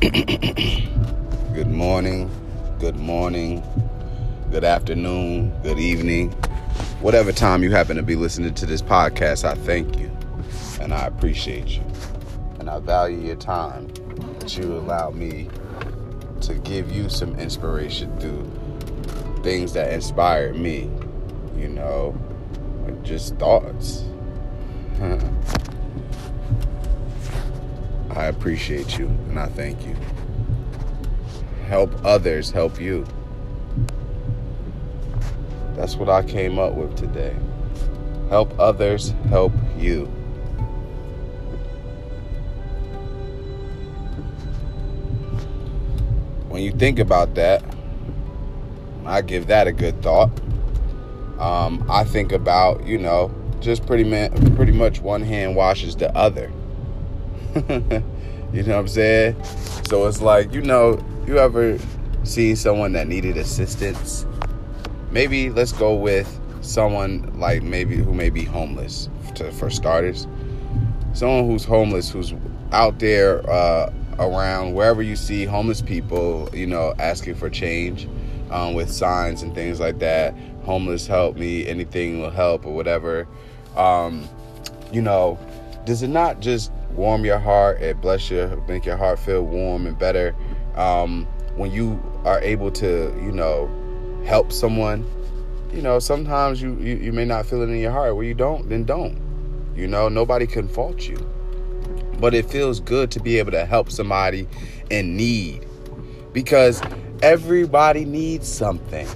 good morning, good morning, good afternoon, good evening. Whatever time you happen to be listening to this podcast, I thank you and I appreciate you. And I value your time that you allow me to give you some inspiration through things that inspired me, you know, just thoughts. I appreciate you and I thank you. Help others help you. That's what I came up with today. Help others help you. When you think about that, I give that a good thought. Um, I think about, you know, just pretty, man, pretty much one hand washes the other. you know what I'm saying? So it's like, you know, you ever see someone that needed assistance? Maybe let's go with someone like maybe who may be homeless to, for starters. Someone who's homeless, who's out there uh, around wherever you see homeless people, you know, asking for change um, with signs and things like that. Homeless, help me, anything will help, or whatever. Um, you know, does it not just warm your heart, it bless you, make your heart feel warm and better um, when you are able to, you know, help someone. You know, sometimes you, you, you may not feel it in your heart. Where you don't, then don't. You know, nobody can fault you. But it feels good to be able to help somebody in need because everybody needs something.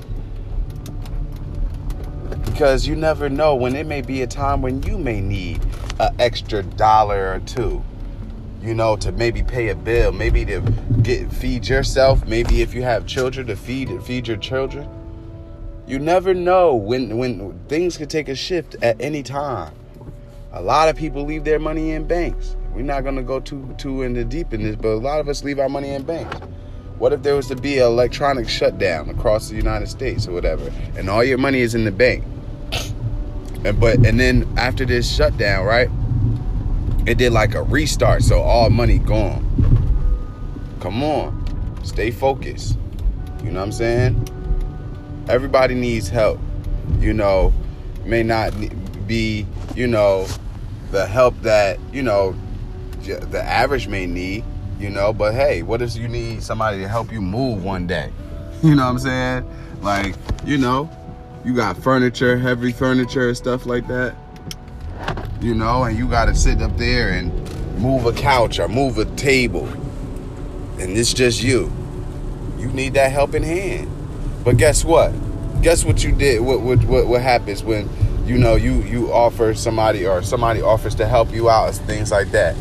Because you never know when it may be a time when you may need an extra dollar or two you know to maybe pay a bill maybe to get feed yourself maybe if you have children to feed feed your children. You never know when when things could take a shift at any time. A lot of people leave their money in banks. We're not going to go too too into deep in this but a lot of us leave our money in banks. What if there was to be an electronic shutdown across the united states or whatever and all your money is in the bank and but and then after this shutdown, right? It did like a restart, so all money gone. Come on, stay focused. You know what I'm saying? Everybody needs help. You know, may not be, you know, the help that, you know, the average may need, you know, but hey, what if you need somebody to help you move one day? You know what I'm saying? Like, you know, you got furniture, heavy furniture, stuff like that. You know, and you got to sit up there and move a couch or move a table. And it's just you. You need that helping hand. But guess what? Guess what you did? What what what, what happens when you know you you offer somebody or somebody offers to help you out things like that?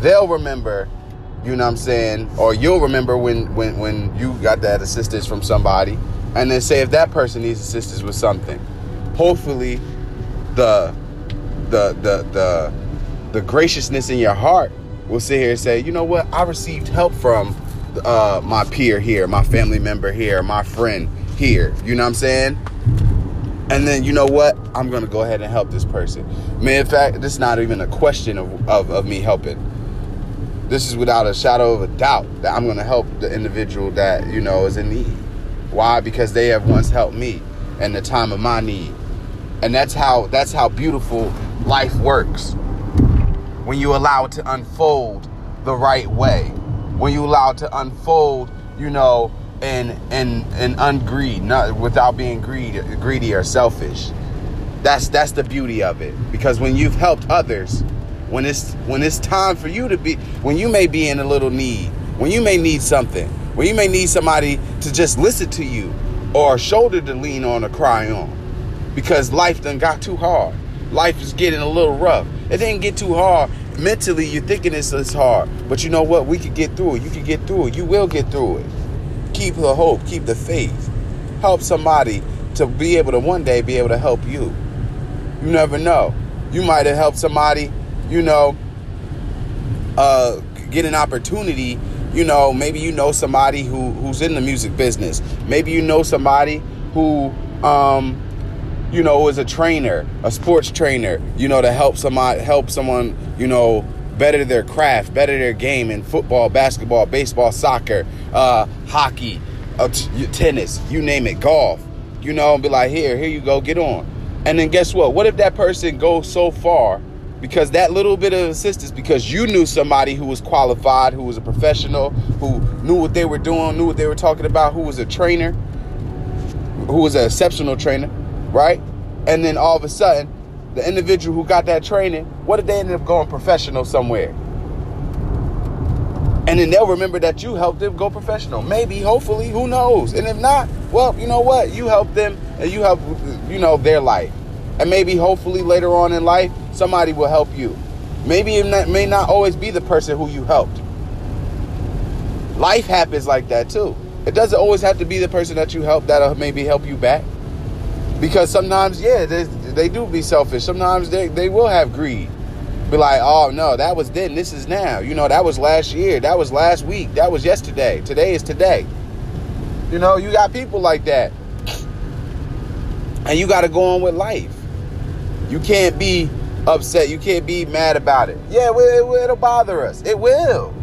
They'll remember you know what I'm saying? Or you'll remember when when when you got that assistance from somebody and then say if that person needs assistance with something hopefully the the the the the graciousness in your heart will sit here and say you know what? I received help from uh, my peer here my family member here my friend here. You know what i'm saying? And then you know what? I'm gonna go ahead and help this person. Man in fact this is not even a question of, of, of me helping. This is without a shadow of a doubt that i'm gonna help the individual that you know is in need why? Because they have once helped me in the time of my need. And that's how that's how beautiful life works. When you allow it to unfold the right way. When you allow it to unfold, you know, and and and ungreed, not without being greedy greedy or selfish. That's that's the beauty of it. Because when you've helped others, when it's when it's time for you to be when you may be in a little need, when you may need something, when you may need somebody to just listen to you or a shoulder to lean on or cry on because life done got too hard. Life is getting a little rough. It didn't get too hard. Mentally, you're thinking it's, it's hard. But you know what? We could get through it. You can get through it. You will get through it. Keep the hope. Keep the faith. Help somebody to be able to one day be able to help you. You never know. You might have helped somebody, you know, uh, get an opportunity you know, maybe you know somebody who who's in the music business. Maybe you know somebody who um you know is a trainer, a sports trainer, you know, to help somebody help someone, you know, better their craft, better their game in football, basketball, baseball, soccer, uh, hockey, uh, t- tennis, you name it, golf. You know, and be like, here, here you go, get on. And then guess what? What if that person goes so far because that little bit of assistance, because you knew somebody who was qualified, who was a professional, who knew what they were doing, knew what they were talking about, who was a trainer, who was an exceptional trainer, right? And then all of a sudden, the individual who got that training, what did they end up going professional somewhere? And then they'll remember that you helped them go professional. Maybe, hopefully, who knows? And if not, well, you know what? You helped them and you helped you know, their life. And maybe, hopefully, later on in life, somebody will help you. Maybe it may not always be the person who you helped. Life happens like that too. It doesn't always have to be the person that you help that'll maybe help you back. Because sometimes, yeah, they, they do be selfish. Sometimes they, they will have greed. Be like, oh no, that was then, this is now. You know, that was last year, that was last week, that was yesterday. Today is today. You know, you got people like that. And you got to go on with life. You can't be upset. You can't be mad about it. Yeah, it, will bother us. It will.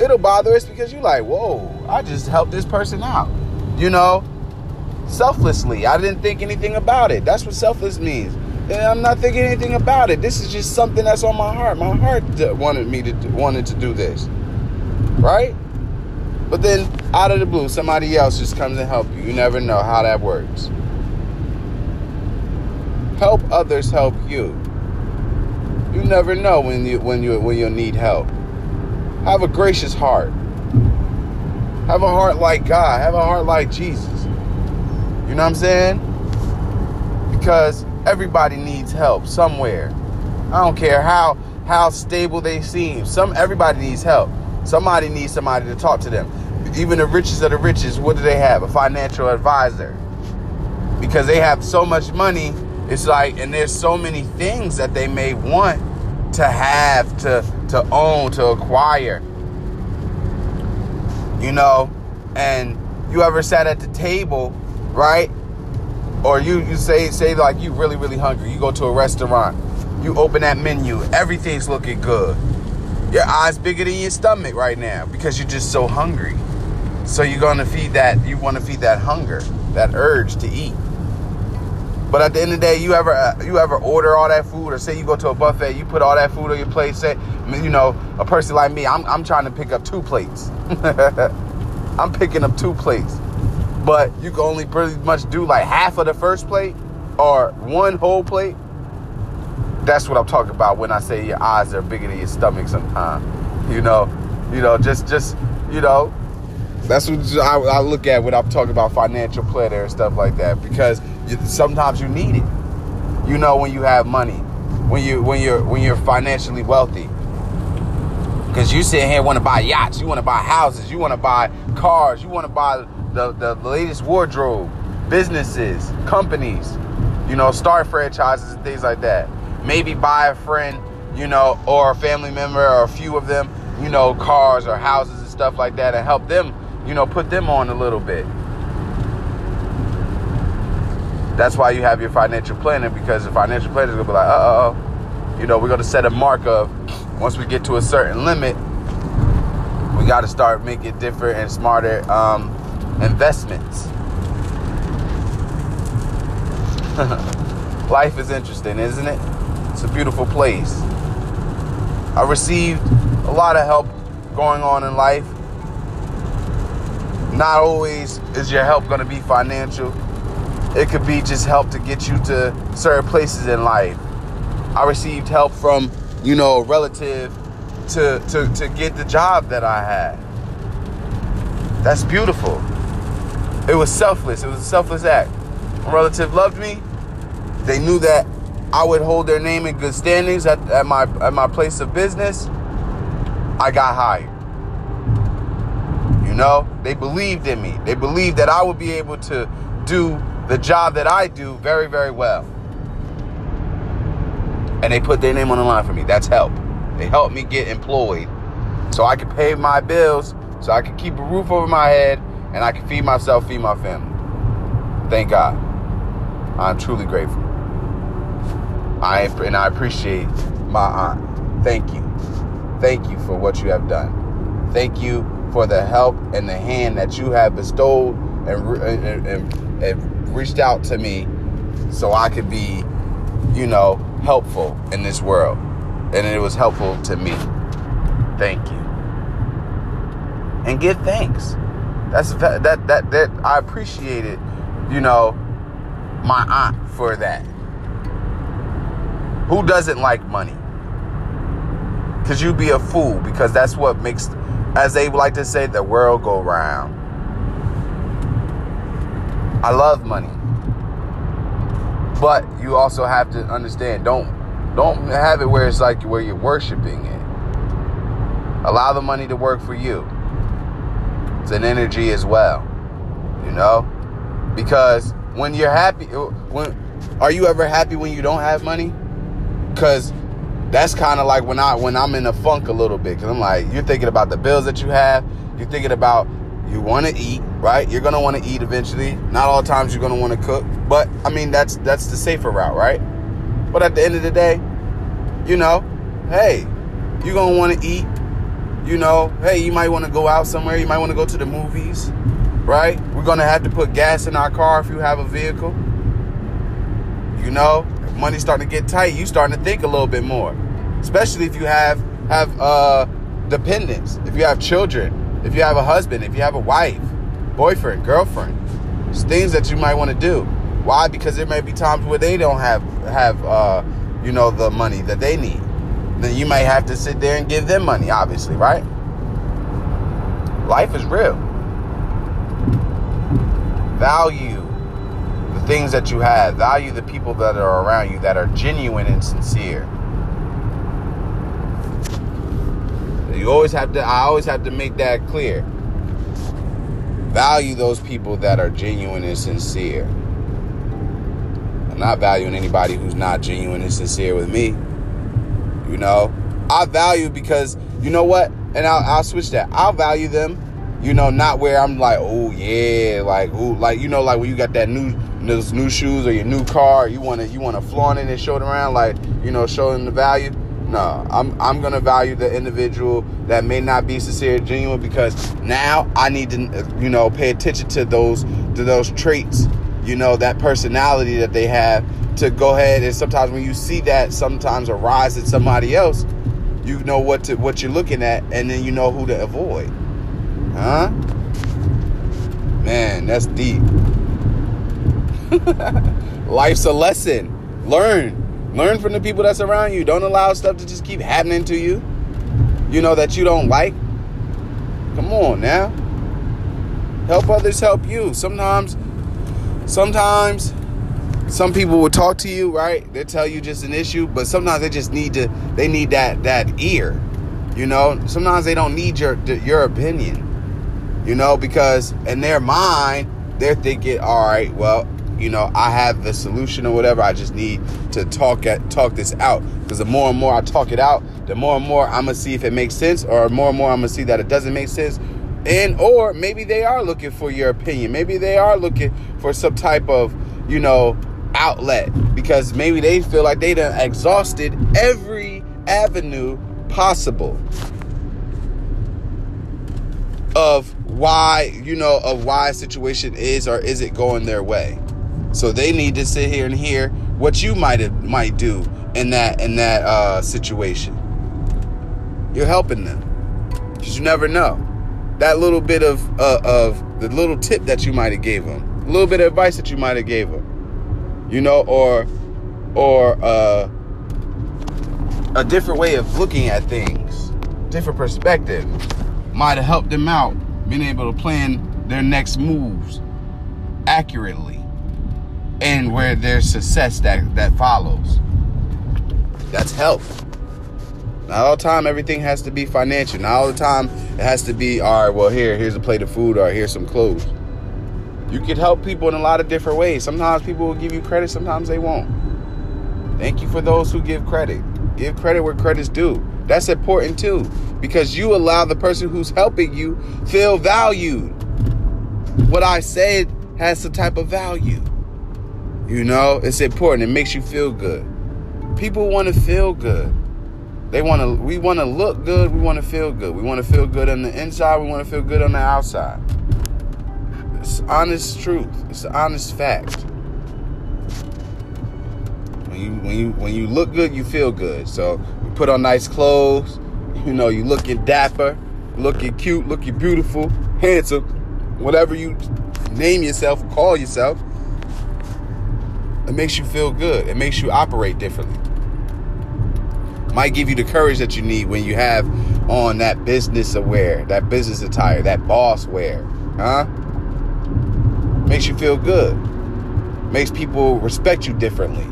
It'll bother us because you're like, whoa, I just helped this person out. You know, selflessly. I didn't think anything about it. That's what selfless means. And I'm not thinking anything about it. This is just something that's on my heart. My heart wanted me to wanted to do this, right? But then out of the blue, somebody else just comes and help you. You never know how that works. Help others help you. You never know when you when you when you'll need help. Have a gracious heart. Have a heart like God. Have a heart like Jesus. You know what I'm saying? Because everybody needs help somewhere. I don't care how how stable they seem. Some everybody needs help. Somebody needs somebody to talk to them. Even the richest of the richest, what do they have? A financial advisor. Because they have so much money it's like, and there's so many things that they may want to have, to to own, to acquire. You know, and you ever sat at the table, right? Or you you say say like you really really hungry. You go to a restaurant, you open that menu, everything's looking good. Your eyes bigger than your stomach right now because you're just so hungry. So you're gonna feed that. You want to feed that hunger, that urge to eat. But at the end of the day, you ever uh, you ever order all that food, or say you go to a buffet, you put all that food on your plate. Say, you know, a person like me, I'm I'm trying to pick up two plates. I'm picking up two plates, but you can only pretty much do like half of the first plate or one whole plate. That's what I'm talking about when I say your eyes are bigger than your stomach. Sometimes, you know, you know, just just you know, that's what I, I look at when I'm talking about financial planning and stuff like that because sometimes you need it. You know when you have money, when you when you're when you're financially wealthy. Because you sit here want to buy yachts, you want to buy houses, you want to buy cars, you want to buy the, the latest wardrobe, businesses, companies, you know, start franchises and things like that. Maybe buy a friend, you know, or a family member or a few of them, you know, cars or houses and stuff like that and help them, you know, put them on a little bit. That's why you have your financial planner because the financial planner is gonna be like, uh oh, you know, we're gonna set a mark of once we get to a certain limit, we got to start making different and smarter um, investments. Life is interesting, isn't it? It's a beautiful place. I received a lot of help going on in life. Not always is your help going to be financial it could be just help to get you to certain places in life. I received help from, you know, a relative to, to, to get the job that I had. That's beautiful. It was selfless. It was a selfless act. A relative loved me. They knew that I would hold their name in good standings at, at my at my place of business. I got hired. You know, they believed in me. They believed that I would be able to do the job that I do very, very well. And they put their name on the line for me. That's help. They helped me get employed so I could pay my bills, so I could keep a roof over my head, and I could feed myself, feed my family. Thank God. I'm truly grateful. I and I appreciate my aunt. Thank you. thank you for what you have done. Thank you for the help and the hand that you have bestowed and, and, and, and reached out to me so I could be, you know, helpful in this world. And it was helpful to me. Thank you. And give thanks. That's that that that, that I appreciate it, you know, my aunt for that. Who doesn't like money? Cause you'd be a fool because that's what makes as they like to say, the world go round. I love money. But you also have to understand, don't don't have it where it's like where you're worshiping it. Allow the money to work for you. It's an energy as well. You know? Because when you're happy when are you ever happy when you don't have money? Cuz that's kind of like when I when I'm in a funk a little bit because I'm like you're thinking about the bills that you have, you're thinking about you want to eat, right? You're gonna want to eat eventually. Not all times you're gonna want to cook, but I mean that's that's the safer route, right? But at the end of the day, you know, hey, you're gonna want to eat. You know, hey, you might want to go out somewhere. You might want to go to the movies, right? We're gonna have to put gas in our car if you have a vehicle. You know, money's starting to get tight, you starting to think a little bit more. Especially if you have have uh, dependents, if you have children, if you have a husband, if you have a wife, boyfriend, girlfriend. It's things that you might want to do. Why? Because there may be times where they don't have have uh, you know the money that they need. Then you might have to sit there and give them money, obviously, right? Life is real. Value things that you have. Value the people that are around you that are genuine and sincere. You always have to, I always have to make that clear. Value those people that are genuine and sincere. I'm not valuing anybody who's not genuine and sincere with me. You know, I value because, you know what? And I'll, I'll switch that. I'll value them you know, not where I'm like, oh yeah, like oh, like you know, like when you got that new those new shoes or your new car, you wanna you wanna flaunt it and show it around, like you know, showing the value. No, I'm I'm gonna value the individual that may not be sincere, genuine, because now I need to you know pay attention to those to those traits, you know, that personality that they have to go ahead and sometimes when you see that sometimes arise in somebody else, you know what to what you're looking at, and then you know who to avoid. Huh? Man, that's deep. Life's a lesson. Learn. Learn from the people that's around you. Don't allow stuff to just keep happening to you. You know that you don't like. Come on now. Help others help you. Sometimes sometimes some people will talk to you, right? They tell you just an issue, but sometimes they just need to they need that that ear. You know, sometimes they don't need your your opinion you know, because in their mind, they're thinking, all right, well, you know, I have the solution or whatever. I just need to talk at talk this out. Because the more and more I talk it out, the more and more I'm gonna see if it makes sense, or more and more I'm gonna see that it doesn't make sense. And or maybe they are looking for your opinion. Maybe they are looking for some type of, you know, outlet because maybe they feel like they done exhausted every avenue possible of why you know of why a situation is or is it going their way. So they need to sit here and hear what you might have, might do in that in that uh, situation. You're helping them. Because you never know. That little bit of uh, of the little tip that you might have gave them a little bit of advice that you might have gave them you know or or uh, a different way of looking at things different perspective might have helped them out being able to plan their next moves accurately and where there's success that, that follows. That's health. Not all the time everything has to be financial. Not all the time it has to be, all right, well, here, here's a plate of food or here's some clothes. You can help people in a lot of different ways. Sometimes people will give you credit, sometimes they won't. Thank you for those who give credit. Give credit where credit's due. That's important too because you allow the person who's helping you feel valued. What I said has some type of value. You know, it's important. It makes you feel good. People want to feel good. They want to. We want to look good. We want to feel good. We want to feel good on the inside. We want to feel good on the outside. It's honest truth. It's the honest fact. When you when you when you look good, you feel good. So you put on nice clothes. You know, you looking dapper, looking cute, looking beautiful, handsome, whatever you name yourself, call yourself. It makes you feel good. It makes you operate differently might give you the courage that you need when you have on that business aware, that business attire, that boss wear, huh? Makes you feel good. Makes people respect you differently.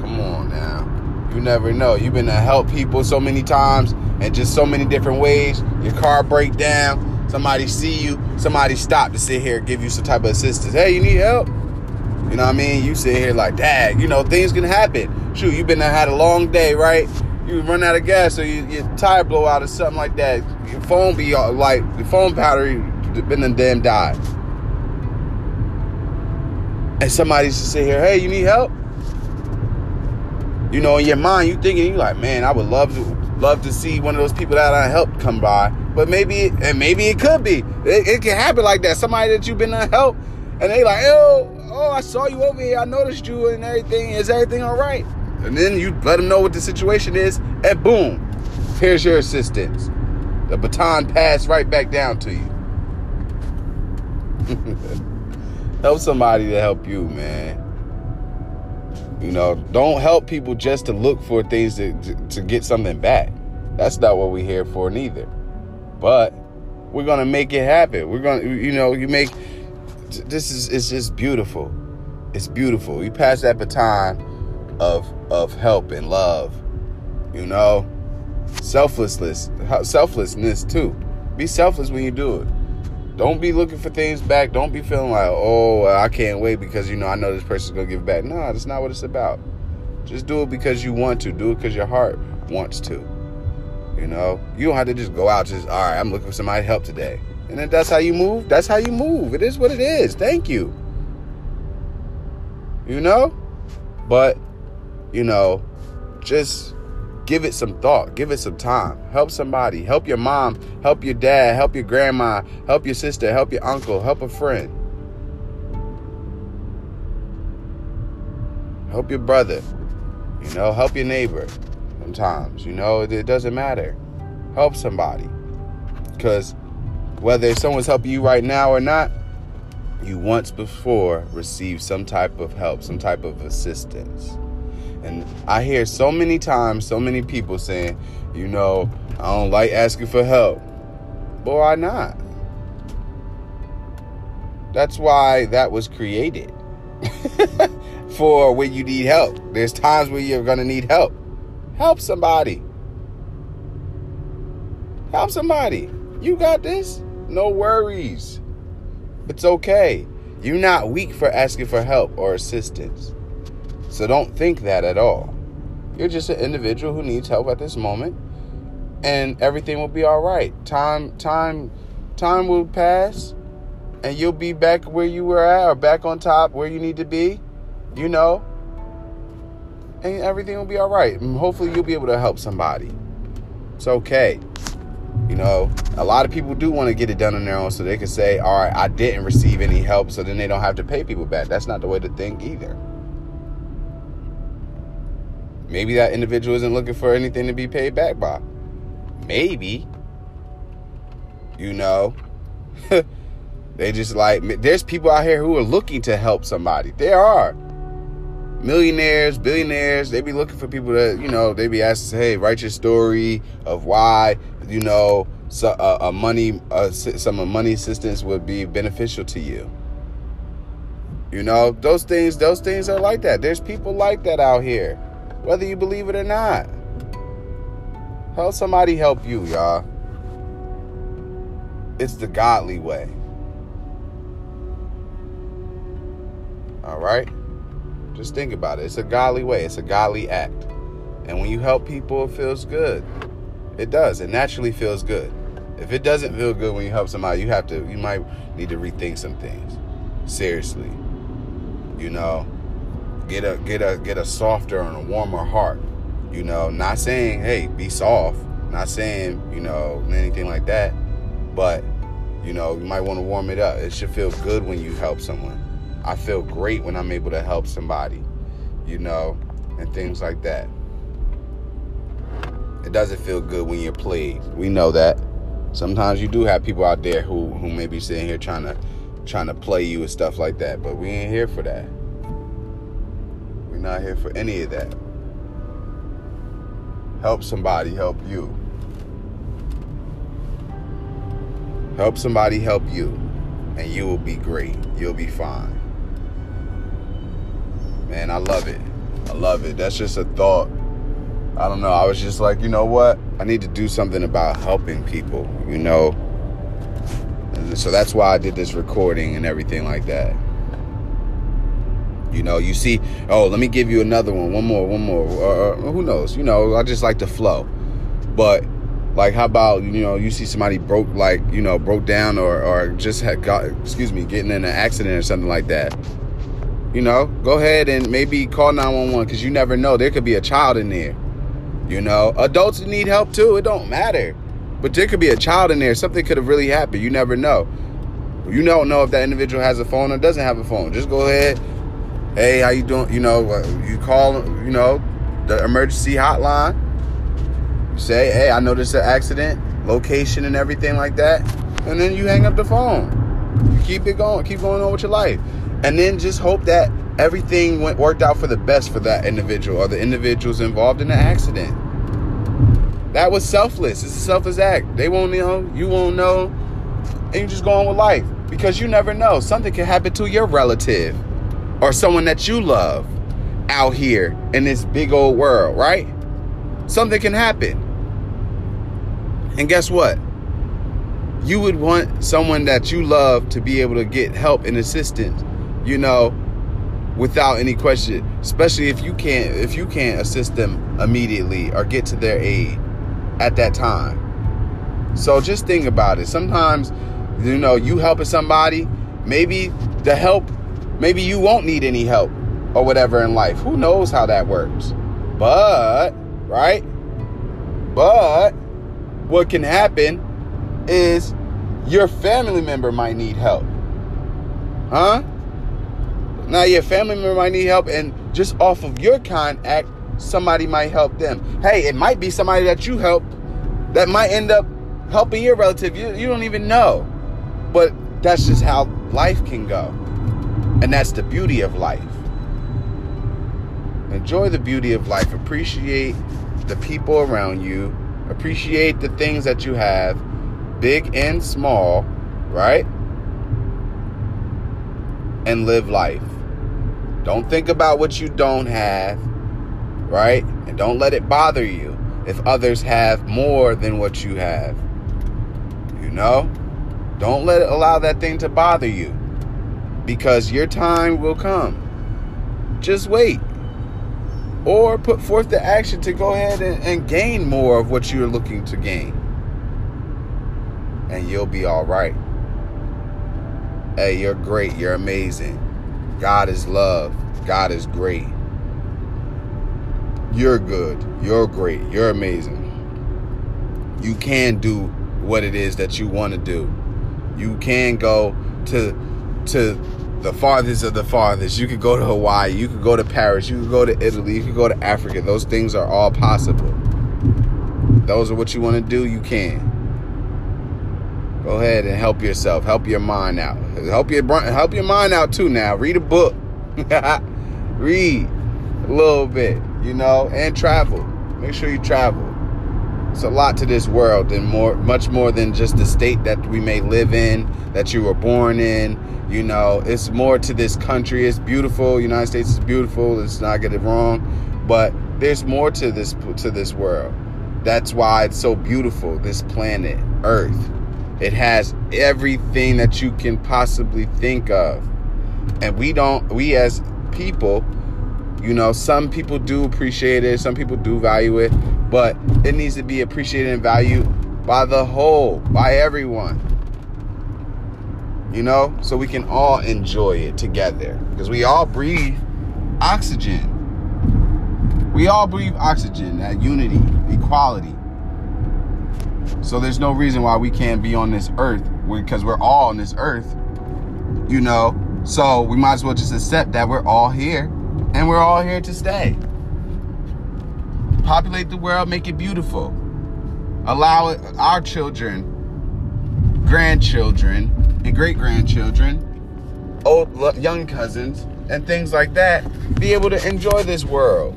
Come on now. You never know. You've been to help people so many times and just so many different ways. Your car break down somebody see you, somebody stop to sit here give you some type of assistance. Hey, you need help? You know what I mean? You sit here like, dad, you know, things can happen. Shoot, you've been had a long day, right? You run out of gas or you, your tire blow out or something like that. Your phone be all, like, the phone battery been the damn died. And somebody to sit here, hey, you need help? You know, in your mind, you thinking, you like, man, I would love to love to see one of those people that I helped come by but maybe, and maybe it could be. It, it can happen like that. Somebody that you've been to help, and they like, oh, oh, I saw you over here. I noticed you and everything. Is everything all right? And then you let them know what the situation is, and boom, here's your assistance. The baton passed right back down to you. help somebody to help you, man. You know, don't help people just to look for things to, to, to get something back. That's not what we're here for, neither but we're gonna make it happen. We're gonna, you know, you make this is it's just beautiful. It's beautiful. You pass that baton of of help and love. You know, selflessness, selflessness too. Be selfless when you do it. Don't be looking for things back. Don't be feeling like, oh, I can't wait because you know I know this person's gonna give back. No, that's not what it's about. Just do it because you want to. Do it because your heart wants to. You know, you don't have to just go out just all right. I'm looking for somebody to help today, and then that's how you move. That's how you move. It is what it is. Thank you. You know, but you know, just give it some thought. Give it some time. Help somebody. Help your mom. Help your dad. Help your grandma. Help your sister. Help your uncle. Help a friend. Help your brother. You know, help your neighbor sometimes. You know, it, doesn't matter. Help somebody. Because whether someone's helping you right now or not, you once before received some type of help, some type of assistance. And I hear so many times, so many people saying, you know, I don't like asking for help. But why not? That's why that was created. for when you need help. There's times where you're going to need help. Help somebody. Help somebody. You got this. No worries. It's okay. You're not weak for asking for help or assistance. So don't think that at all. You're just an individual who needs help at this moment and everything will be all right. Time time time will pass and you'll be back where you were at or back on top where you need to be. You know, and everything will be all right. And hopefully, you'll be able to help somebody. It's okay. You know, a lot of people do want to get it done on their own so they can say, all right, I didn't receive any help, so then they don't have to pay people back. That's not the way to think either. Maybe that individual isn't looking for anything to be paid back by. Maybe. You know, they just like, there's people out here who are looking to help somebody. There are millionaires, billionaires, they be looking for people that, you know, they be asking, hey, write your story of why, you know, so, uh, a money, uh, some money assistance would be beneficial to you. You know, those things, those things are like that. There's people like that out here, whether you believe it or not. Help somebody help you, y'all. It's the godly way. All right? Just think about it. It's a godly way, it's a godly act. And when you help people, it feels good. It does. It naturally feels good. If it doesn't feel good when you help somebody, you have to you might need to rethink some things. Seriously. You know, get a get a get a softer and a warmer heart. You know, not saying hey be soft, not saying you know anything like that, but you know you might want to warm it up. It should feel good when you help someone. I feel great when I'm able to help somebody. You know, and things like that. It doesn't feel good when you're played. We know that. Sometimes you do have people out there who who may be sitting here trying to trying to play you and stuff like that, but we ain't here for that. Not here for any of that. Help somebody help you. Help somebody help you, and you will be great. You'll be fine. Man, I love it. I love it. That's just a thought. I don't know. I was just like, you know what? I need to do something about helping people, you know? And so that's why I did this recording and everything like that. You know, you see, oh, let me give you another one, one more, one more. Uh, who knows? You know, I just like to flow. But like, how about you know, you see somebody broke, like you know, broke down or or just had got, excuse me, getting in an accident or something like that. You know, go ahead and maybe call 911 because you never know. There could be a child in there. You know, adults need help too. It don't matter. But there could be a child in there. Something could have really happened. You never know. You don't know if that individual has a phone or doesn't have a phone. Just go ahead. Hey, how you doing? You know, uh, you call, you know, the emergency hotline. Say, hey, I noticed an accident, location and everything like that. And then you hang up the phone. You keep it going, keep going on with your life. And then just hope that everything went worked out for the best for that individual or the individuals involved in the accident. That was selfless. It's a selfless act. They won't know, you won't know, and you just go on with life because you never know. Something can happen to your relative or someone that you love out here in this big old world, right? Something can happen. And guess what? You would want someone that you love to be able to get help and assistance, you know, without any question especially if you can't if you can't assist them immediately or get to their aid at that time so just think about it sometimes you know you helping somebody maybe the help maybe you won't need any help or whatever in life who knows how that works but right but what can happen is your family member might need help huh now, your family member might need help, and just off of your kind act, somebody might help them. Hey, it might be somebody that you help that might end up helping your relative. You, you don't even know. But that's just how life can go. And that's the beauty of life. Enjoy the beauty of life. Appreciate the people around you. Appreciate the things that you have, big and small, right? And live life. Don't think about what you don't have, right? And don't let it bother you if others have more than what you have. You know? Don't let it allow that thing to bother you because your time will come. Just wait. Or put forth the action to go ahead and, and gain more of what you're looking to gain. And you'll be all right. Hey, you're great. You're amazing. God is love. God is great. You're good. You're great. You're amazing. You can do what it is that you want to do. You can go to to the farthest of the farthest. You could go to Hawaii. You could go to Paris. You could go to Italy. You could go to Africa. Those things are all possible. Those are what you want to do. You can. Go ahead and help yourself. Help your mind out. Help your help your mind out too. Now read a book. read a little bit, you know, and travel. Make sure you travel. It's a lot to this world and more much more than just the state that we may live in, that you were born in. You know, it's more to this country. It's beautiful. United States is beautiful. Let's not get it wrong. But there's more to this to this world. That's why it's so beautiful, this planet, Earth. It has everything that you can possibly think of. And we don't, we as people, you know, some people do appreciate it, some people do value it, but it needs to be appreciated and valued by the whole, by everyone. you know, so we can all enjoy it together because we all breathe oxygen. We all breathe oxygen, that unity, equality. So there's no reason why we can't be on this earth because we're all on this earth, you know. So we might as well just accept that we're all here and we're all here to stay. Populate the world, make it beautiful. Allow our children, grandchildren, and great grandchildren, old young cousins, and things like that be able to enjoy this world.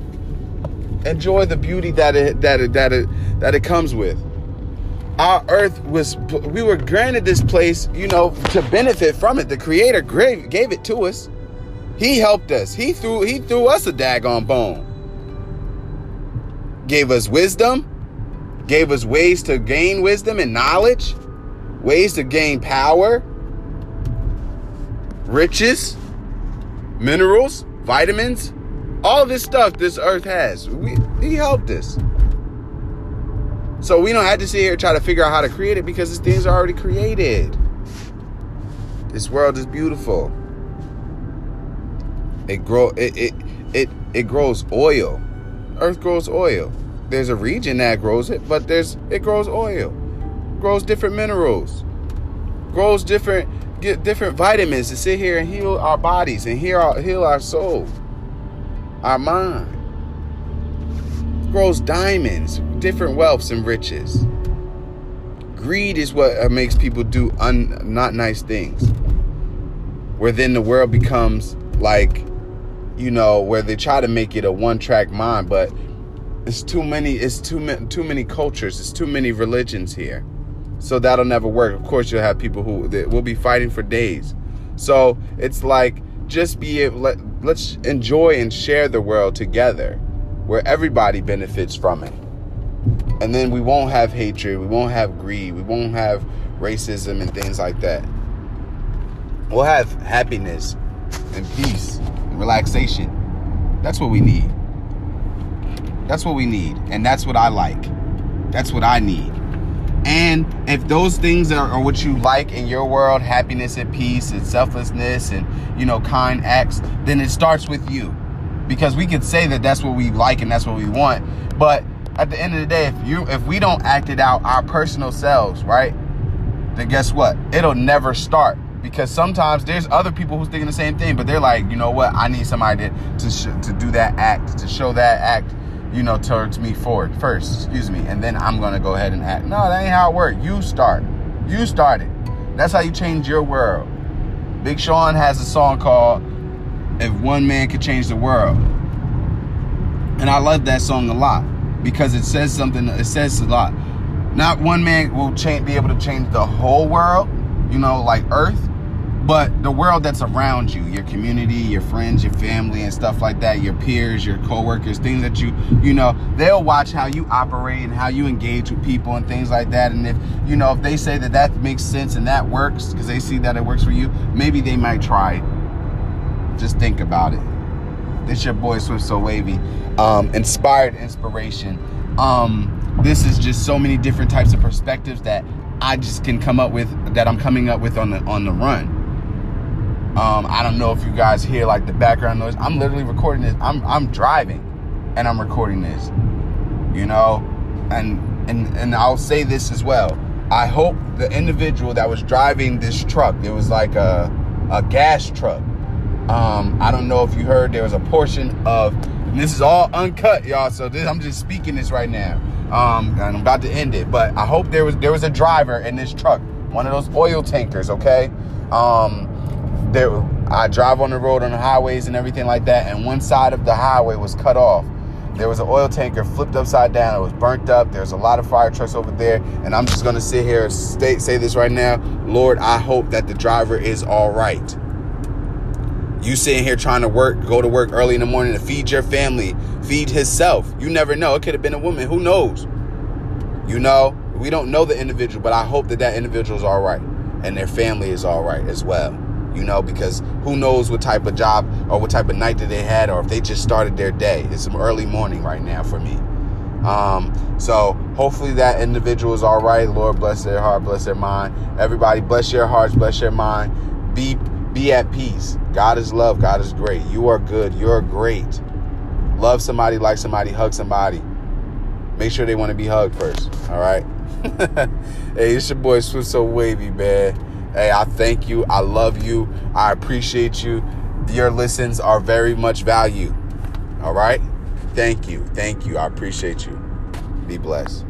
Enjoy the beauty that it that it that it that it comes with. Our earth was we were granted this place you know to benefit from it. The creator gave gave it to us. He helped us. He threw he threw us a daggone bone gave us wisdom gave us ways to gain wisdom and knowledge ways to gain power riches minerals vitamins all this stuff this earth has we, he helped us so we don't have to sit here and try to figure out how to create it because these things are already created. This world is beautiful. It grow it it it, it grows oil. Earth grows oil. There's a region that grows it, but there's it grows oil. Grows different minerals. Grows different get different vitamins to sit here and heal our bodies and heal our, heal our soul, our mind grows diamonds, different wealths and riches. Greed is what uh, makes people do un, not nice things. Where then the world becomes like, you know, where they try to make it a one-track mind, but it's too many. It's too many. Too many cultures. It's too many religions here. So that'll never work. Of course, you'll have people who will be fighting for days. So it's like just be. Let, let's enjoy and share the world together where everybody benefits from it. And then we won't have hatred, we won't have greed, we won't have racism and things like that. We'll have happiness and peace relaxation. That's what we need. That's what we need. And that's what I like. That's what I need. And if those things are, are, what you like in your world, happiness and peace and selflessness and, you know, kind acts, then it starts with you because we could say that that's what we like and that's what we want but at the end of the day if you if we don't act it out our personal selves right then guess what it'll never start because sometimes there's other people who's thinking the same thing but they're like you know what i need somebody to to, sh- to do that act to show that act you know towards me forward first excuse me and then i'm gonna go ahead and act. No that ain't how it works you start. You started that's how you change your world. Big sean has a song called if one man could change the world. And I love that song a lot because it says something, it says a lot. Not one man will change, be able to change the whole world, you know, like Earth, but the world that's around you, your community, your friends, your family, and stuff like that, your peers, your coworkers, things that you, you know, they'll watch how you operate and how you engage with people and things like that. And if, you know, if they say that that makes sense and that works because they see that it works for you, maybe they might try it just think about it. This your boy Swift So Wavy. Um, inspired inspiration. Um, this is just so many different types of perspectives that I just can come up with that I'm coming up with on the on the run. Um, I don't know if you guys hear like the background noise. I'm literally recording this. I'm I'm driving and I'm recording this. You know? And and and I'll say this as well. I hope the individual that was driving this truck, it was like a a gas truck um, I don't know if you heard there was a portion of this is all uncut, y'all. So this, I'm just speaking this right now. Um, and I'm about to end it, but I hope there was there was a driver in this truck, one of those oil tankers. Okay, um, there I drive on the road on the highways and everything like that, and one side of the highway was cut off. There was an oil tanker flipped upside down. It was burnt up. There's a lot of fire trucks over there, and I'm just gonna sit here and stay, say this right now, Lord. I hope that the driver is all right. You sitting here trying to work, go to work early in the morning to feed your family, feed himself. You never know. It could have been a woman. Who knows? You know, we don't know the individual, but I hope that that individual is all right and their family is all right as well. You know, because who knows what type of job or what type of night that they had or if they just started their day. It's some early morning right now for me. Um, so hopefully that individual is all right. Lord bless their heart, bless their mind. Everybody, bless your hearts, bless your mind. Be be at peace. God is love. God is great. You are good. You're great. Love somebody, like somebody, hug somebody. Make sure they want to be hugged first. All right. hey, it's your boy Swift So Wavy, man. Hey, I thank you. I love you. I appreciate you. Your listens are very much valued. All right. Thank you. Thank you. I appreciate you. Be blessed.